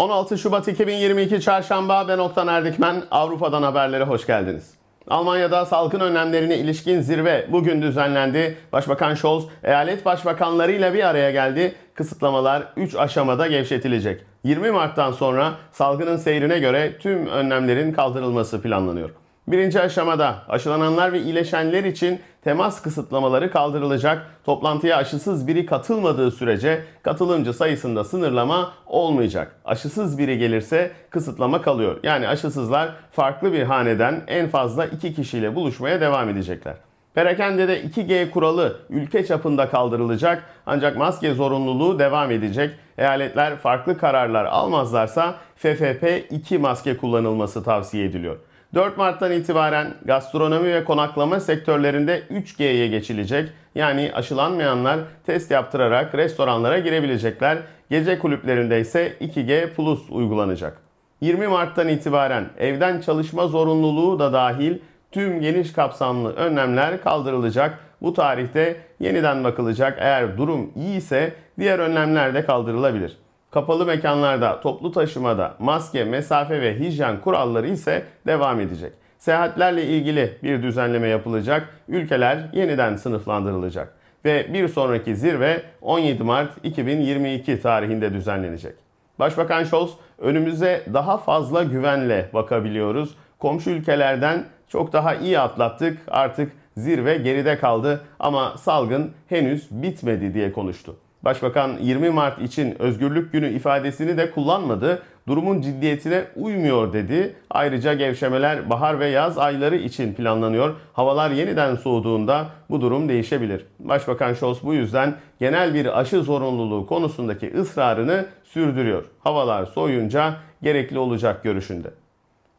16 Şubat 2022 Çarşamba ben Oktan Erdikmen. Avrupa'dan haberlere hoş geldiniz. Almanya'da salgın önlemlerine ilişkin zirve bugün düzenlendi. Başbakan Scholz eyalet başbakanlarıyla bir araya geldi. Kısıtlamalar 3 aşamada gevşetilecek. 20 Mart'tan sonra salgının seyrine göre tüm önlemlerin kaldırılması planlanıyor. Birinci aşamada aşılananlar ve iyileşenler için temas kısıtlamaları kaldırılacak. Toplantıya aşısız biri katılmadığı sürece katılımcı sayısında sınırlama olmayacak. Aşısız biri gelirse kısıtlama kalıyor. Yani aşısızlar farklı bir haneden en fazla iki kişiyle buluşmaya devam edecekler. Perakendede 2G kuralı ülke çapında kaldırılacak ancak maske zorunluluğu devam edecek. Eyaletler farklı kararlar almazlarsa FFP2 maske kullanılması tavsiye ediliyor. 4 Mart'tan itibaren gastronomi ve konaklama sektörlerinde 3G'ye geçilecek. Yani aşılanmayanlar test yaptırarak restoranlara girebilecekler. Gece kulüplerinde ise 2G Plus uygulanacak. 20 Mart'tan itibaren evden çalışma zorunluluğu da dahil tüm geniş kapsamlı önlemler kaldırılacak. Bu tarihte yeniden bakılacak. Eğer durum iyi ise diğer önlemler de kaldırılabilir. Kapalı mekanlarda, toplu taşımada maske, mesafe ve hijyen kuralları ise devam edecek. Seyahatlerle ilgili bir düzenleme yapılacak, ülkeler yeniden sınıflandırılacak ve bir sonraki zirve 17 Mart 2022 tarihinde düzenlenecek. Başbakan Scholz önümüze daha fazla güvenle bakabiliyoruz. Komşu ülkelerden çok daha iyi atlattık. Artık zirve geride kaldı ama salgın henüz bitmedi diye konuştu. Başbakan 20 Mart için özgürlük günü ifadesini de kullanmadı. Durumun ciddiyetine uymuyor dedi. Ayrıca gevşemeler bahar ve yaz ayları için planlanıyor. Havalar yeniden soğuduğunda bu durum değişebilir. Başbakan Scholz bu yüzden genel bir aşı zorunluluğu konusundaki ısrarını sürdürüyor. Havalar soğuyunca gerekli olacak görüşünde.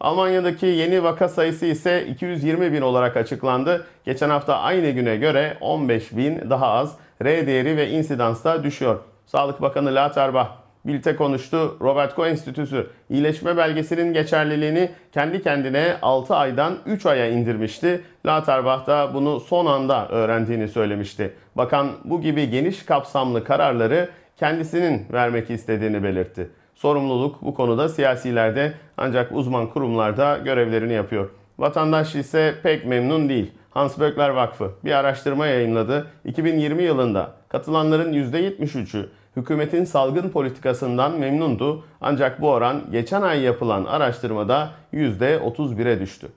Almanya'daki yeni vaka sayısı ise 220 bin olarak açıklandı. Geçen hafta aynı güne göre 15 bin daha az. R değeri ve insidans da düşüyor. Sağlık Bakanı Lauterbach Bilte konuştu. Robert Koch Enstitüsü iyileşme belgesinin geçerliliğini kendi kendine 6 aydan 3 aya indirmişti. Lauterbach da bunu son anda öğrendiğini söylemişti. Bakan bu gibi geniş kapsamlı kararları kendisinin vermek istediğini belirtti. Sorumluluk bu konuda siyasilerde ancak uzman kurumlarda görevlerini yapıyor. Vatandaş ise pek memnun değil. Hans Böckler Vakfı bir araştırma yayınladı. 2020 yılında katılanların %73'ü hükümetin salgın politikasından memnundu. Ancak bu oran geçen ay yapılan araştırmada %31'e düştü.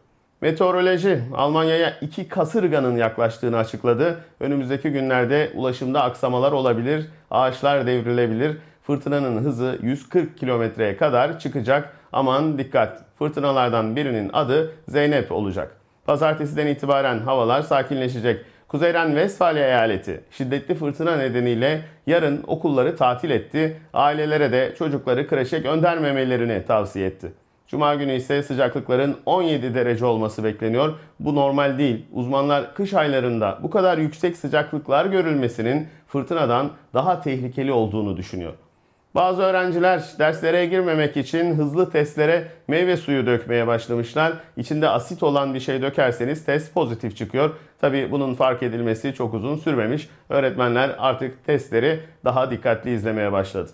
Meteoroloji Almanya'ya iki kasırganın yaklaştığını açıkladı. Önümüzdeki günlerde ulaşımda aksamalar olabilir, ağaçlar devrilebilir. Fırtınanın hızı 140 kilometreye kadar çıkacak. Aman dikkat! Fırtınalardan birinin adı Zeynep olacak. Pazartesiden itibaren havalar sakinleşecek. Kuzeyren Westfalia eyaleti şiddetli fırtına nedeniyle yarın okulları tatil etti. Ailelere de çocukları kreşe göndermemelerini tavsiye etti. Cuma günü ise sıcaklıkların 17 derece olması bekleniyor. Bu normal değil. Uzmanlar kış aylarında bu kadar yüksek sıcaklıklar görülmesinin fırtınadan daha tehlikeli olduğunu düşünüyor. Bazı öğrenciler derslere girmemek için hızlı testlere meyve suyu dökmeye başlamışlar. İçinde asit olan bir şey dökerseniz test pozitif çıkıyor. Tabi bunun fark edilmesi çok uzun sürmemiş. Öğretmenler artık testleri daha dikkatli izlemeye başladı.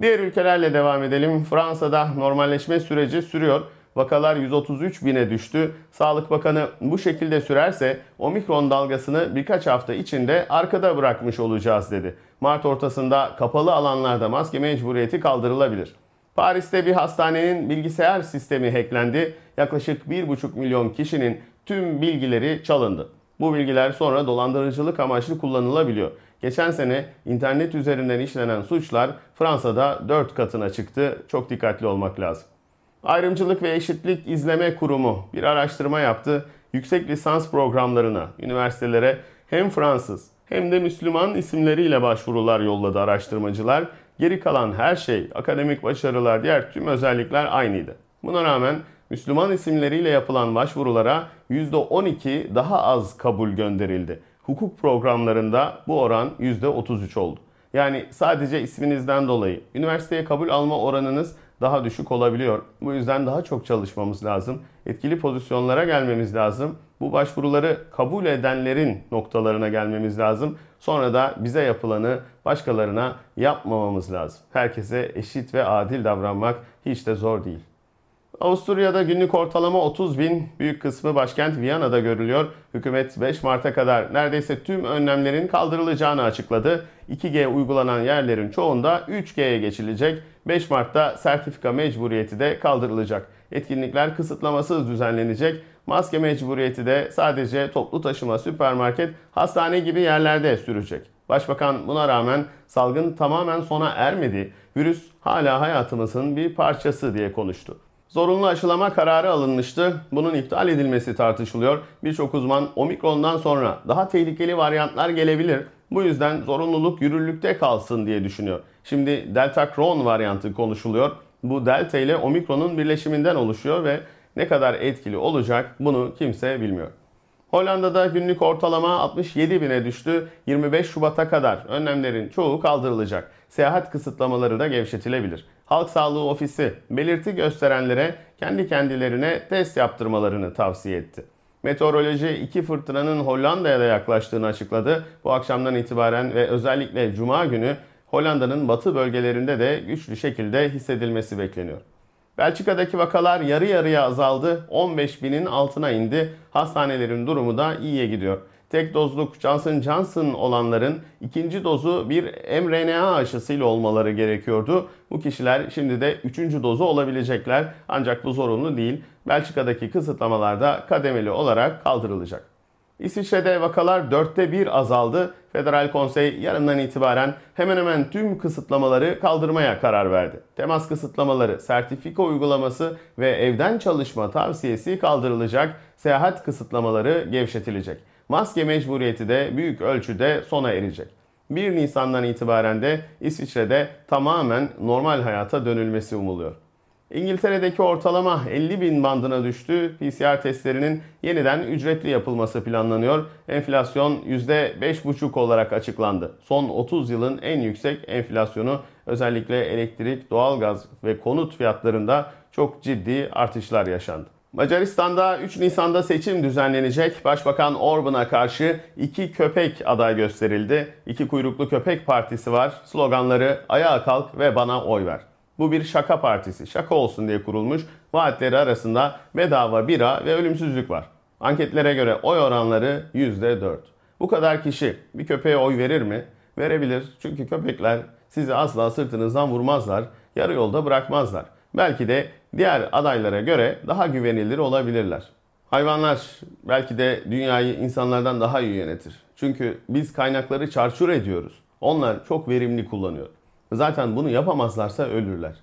Diğer ülkelerle devam edelim. Fransa'da normalleşme süreci sürüyor. Vakalar 133 bine düştü. Sağlık Bakanı bu şekilde sürerse omikron dalgasını birkaç hafta içinde arkada bırakmış olacağız dedi. Mart ortasında kapalı alanlarda maske mecburiyeti kaldırılabilir. Paris'te bir hastanenin bilgisayar sistemi hacklendi. Yaklaşık 1,5 milyon kişinin tüm bilgileri çalındı. Bu bilgiler sonra dolandırıcılık amaçlı kullanılabiliyor. Geçen sene internet üzerinden işlenen suçlar Fransa'da 4 katına çıktı. Çok dikkatli olmak lazım. Ayrımcılık ve Eşitlik İzleme Kurumu bir araştırma yaptı. Yüksek lisans programlarına, üniversitelere hem Fransız hem de Müslüman isimleriyle başvurular yolladı araştırmacılar. Geri kalan her şey, akademik başarılar, diğer tüm özellikler aynıydı. Buna rağmen Müslüman isimleriyle yapılan başvurulara %12 daha az kabul gönderildi. Hukuk programlarında bu oran %33 oldu. Yani sadece isminizden dolayı üniversiteye kabul alma oranınız daha düşük olabiliyor. Bu yüzden daha çok çalışmamız lazım. Etkili pozisyonlara gelmemiz lazım. Bu başvuruları kabul edenlerin noktalarına gelmemiz lazım. Sonra da bize yapılanı başkalarına yapmamamız lazım. Herkese eşit ve adil davranmak hiç de zor değil. Avusturya'da günlük ortalama 30 bin, büyük kısmı başkent Viyana'da görülüyor. Hükümet 5 Mart'a kadar neredeyse tüm önlemlerin kaldırılacağını açıkladı. 2G uygulanan yerlerin çoğunda 3G'ye geçilecek. 5 Mart'ta sertifika mecburiyeti de kaldırılacak. Etkinlikler kısıtlamasız düzenlenecek. Maske mecburiyeti de sadece toplu taşıma, süpermarket, hastane gibi yerlerde sürecek. Başbakan buna rağmen salgın tamamen sona ermedi, virüs hala hayatımızın bir parçası diye konuştu. Zorunlu aşılama kararı alınmıştı. Bunun iptal edilmesi tartışılıyor. Birçok uzman omikrondan sonra daha tehlikeli varyantlar gelebilir. Bu yüzden zorunluluk yürürlükte kalsın diye düşünüyor. Şimdi Delta Kron varyantı konuşuluyor. Bu Delta ile Omikron'un birleşiminden oluşuyor ve ne kadar etkili olacak bunu kimse bilmiyor. Hollanda'da günlük ortalama 67 bine düştü. 25 Şubat'a kadar önlemlerin çoğu kaldırılacak. Seyahat kısıtlamaları da gevşetilebilir. Halk Sağlığı Ofisi belirti gösterenlere kendi kendilerine test yaptırmalarını tavsiye etti. Meteoroloji iki fırtınanın Hollanda'ya da yaklaştığını açıkladı. Bu akşamdan itibaren ve özellikle cuma günü Hollanda'nın batı bölgelerinde de güçlü şekilde hissedilmesi bekleniyor. Belçika'daki vakalar yarı yarıya azaldı. 15 binin altına indi. Hastanelerin durumu da iyiye gidiyor. Tek dozluk Johnson Johnson olanların ikinci dozu bir mRNA aşısıyla olmaları gerekiyordu. Bu kişiler şimdi de üçüncü dozu olabilecekler. Ancak bu zorunlu değil. Belçika'daki kısıtlamalar da kademeli olarak kaldırılacak. İsviçre'de vakalar dörtte bir azaldı. Federal Konsey yarından itibaren hemen hemen tüm kısıtlamaları kaldırmaya karar verdi. Temas kısıtlamaları, sertifika uygulaması ve evden çalışma tavsiyesi kaldırılacak. Seyahat kısıtlamaları gevşetilecek. Maske mecburiyeti de büyük ölçüde sona erecek. 1 Nisan'dan itibaren de İsviçre'de tamamen normal hayata dönülmesi umuluyor. İngiltere'deki ortalama 50 bin bandına düştü. PCR testlerinin yeniden ücretli yapılması planlanıyor. Enflasyon %5,5 olarak açıklandı. Son 30 yılın en yüksek enflasyonu özellikle elektrik, doğalgaz ve konut fiyatlarında çok ciddi artışlar yaşandı. Macaristan'da 3 Nisan'da seçim düzenlenecek. Başbakan Orban'a karşı iki köpek aday gösterildi. İki kuyruklu köpek partisi var. Sloganları ayağa kalk ve bana oy ver. Bu bir şaka partisi. Şaka olsun diye kurulmuş. Vaatleri arasında bedava bira ve ölümsüzlük var. Anketlere göre oy oranları %4. Bu kadar kişi bir köpeğe oy verir mi? Verebilir. Çünkü köpekler sizi asla sırtınızdan vurmazlar. Yarı yolda bırakmazlar. Belki de diğer adaylara göre daha güvenilir olabilirler. Hayvanlar belki de dünyayı insanlardan daha iyi yönetir. Çünkü biz kaynakları çarçur ediyoruz. Onlar çok verimli kullanıyor. Zaten bunu yapamazlarsa ölürler.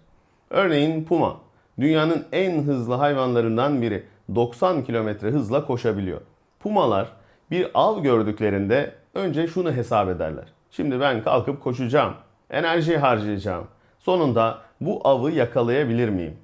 Örneğin puma. Dünyanın en hızlı hayvanlarından biri. 90 kilometre hızla koşabiliyor. Pumalar bir av gördüklerinde önce şunu hesap ederler. Şimdi ben kalkıp koşacağım. Enerji harcayacağım. Sonunda bu avı yakalayabilir miyim?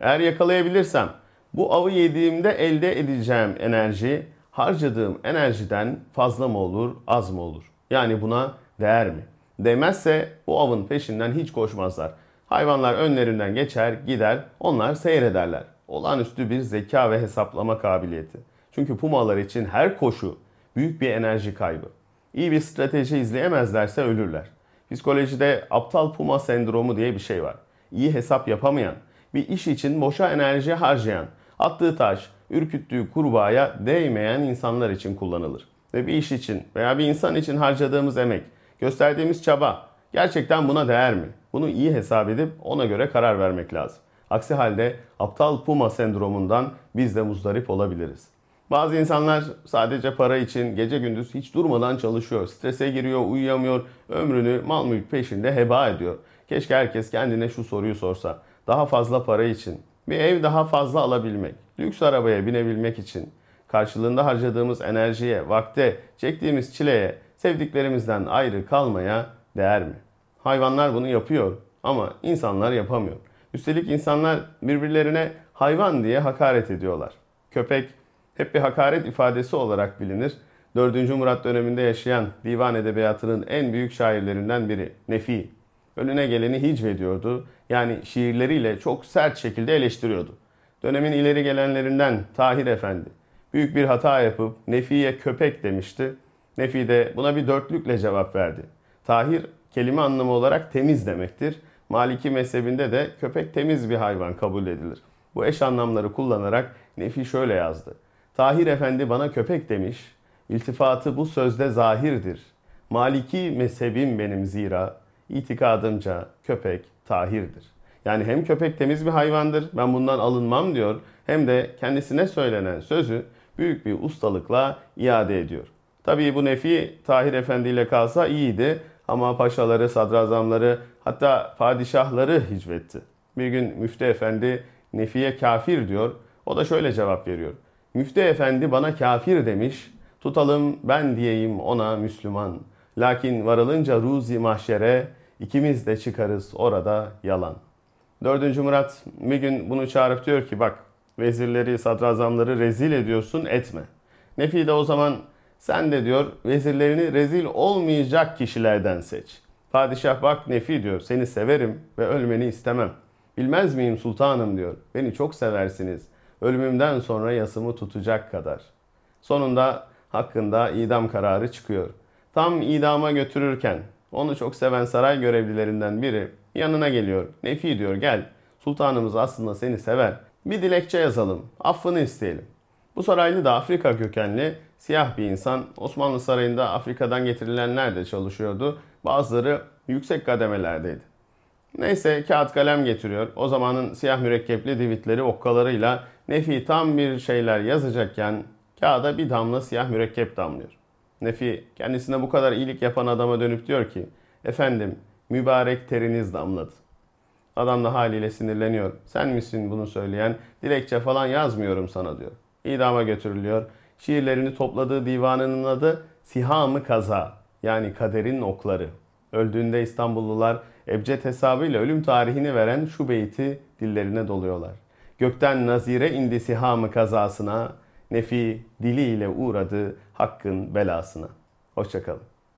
Eğer yakalayabilirsem bu avı yediğimde elde edeceğim enerji harcadığım enerjiden fazla mı olur, az mı olur? Yani buna değer mi? Değmezse bu avın peşinden hiç koşmazlar. Hayvanlar önlerinden geçer, gider, onlar seyrederler. Olağanüstü bir zeka ve hesaplama kabiliyeti. Çünkü pumalar için her koşu büyük bir enerji kaybı. İyi bir strateji izleyemezlerse ölürler. Psikolojide aptal puma sendromu diye bir şey var. İyi hesap yapamayan, bir iş için boşa enerji harcayan, attığı taş, ürküttüğü kurbağaya değmeyen insanlar için kullanılır. Ve bir iş için veya bir insan için harcadığımız emek, gösterdiğimiz çaba gerçekten buna değer mi? Bunu iyi hesap edip ona göre karar vermek lazım. Aksi halde aptal puma sendromundan biz de muzdarip olabiliriz. Bazı insanlar sadece para için gece gündüz hiç durmadan çalışıyor. Strese giriyor, uyuyamıyor, ömrünü mal mülk peşinde heba ediyor. Keşke herkes kendine şu soruyu sorsa. Daha fazla para için, bir ev daha fazla alabilmek, lüks arabaya binebilmek için, karşılığında harcadığımız enerjiye, vakte, çektiğimiz çileye, sevdiklerimizden ayrı kalmaya değer mi? Hayvanlar bunu yapıyor ama insanlar yapamıyor. Üstelik insanlar birbirlerine hayvan diye hakaret ediyorlar. Köpek hep bir hakaret ifadesi olarak bilinir. 4. Murat döneminde yaşayan divan edebiyatının en büyük şairlerinden biri Nefi. Önüne geleni hicvediyordu. Yani şiirleriyle çok sert şekilde eleştiriyordu. Dönemin ileri gelenlerinden Tahir Efendi büyük bir hata yapıp Nefi'ye köpek demişti. Nefi de buna bir dörtlükle cevap verdi. Tahir kelime anlamı olarak temiz demektir. Maliki mezhebinde de köpek temiz bir hayvan kabul edilir. Bu eş anlamları kullanarak Nefi şöyle yazdı. Tahir Efendi bana köpek demiş. İltifatı bu sözde zahirdir. Maliki mezhebim benim zira. İtikadımca köpek tahirdir. Yani hem köpek temiz bir hayvandır, ben bundan alınmam diyor. Hem de kendisine söylenen sözü büyük bir ustalıkla iade ediyor. Tabii bu nefi Tahir Efendi ile kalsa iyiydi ama paşaları, sadrazamları hatta padişahları hicvetti. Bir gün Müftü Efendi Nefi'ye kafir diyor. O da şöyle cevap veriyor. Müftü Efendi bana kafir demiş. Tutalım ben diyeyim ona Müslüman. Lakin varılınca ruzi mahşere ikimiz de çıkarız orada yalan. Dördüncü Murat bir gün bunu çağırıp diyor ki bak vezirleri, sadrazamları rezil ediyorsun etme. Nefi de o zaman sen de diyor vezirlerini rezil olmayacak kişilerden seç. Padişah bak Nefi diyor seni severim ve ölmeni istemem. Bilmez miyim sultanım diyor. Beni çok seversiniz. Ölümümden sonra yasımı tutacak kadar. Sonunda hakkında idam kararı çıkıyor. Tam idama götürürken onu çok seven saray görevlilerinden biri yanına geliyor. Nefi diyor gel sultanımız aslında seni sever. Bir dilekçe yazalım. Affını isteyelim. Bu saraylı da Afrika kökenli siyah bir insan. Osmanlı Sarayı'nda Afrika'dan getirilenler de çalışıyordu. Bazıları yüksek kademelerdeydi. Neyse kağıt kalem getiriyor. O zamanın siyah mürekkepli divitleri okkalarıyla Nefi tam bir şeyler yazacakken kağıda bir damla siyah mürekkep damlıyor. Nefi kendisine bu kadar iyilik yapan adama dönüp diyor ki efendim mübarek teriniz damladı. Adam da haliyle sinirleniyor. Sen misin bunu söyleyen? Dilekçe falan yazmıyorum sana diyor. İdama götürülüyor. Şiirlerini topladığı divanının adı Siham-ı Kaza yani kaderin okları. Öldüğünde İstanbullular ebced hesabıyla ölüm tarihini veren şu beyti dillerine doluyorlar. Gökten nazire indi Siham-ı kazasına, nefi diliyle uğradı hakkın belasına. Hoşçakalın.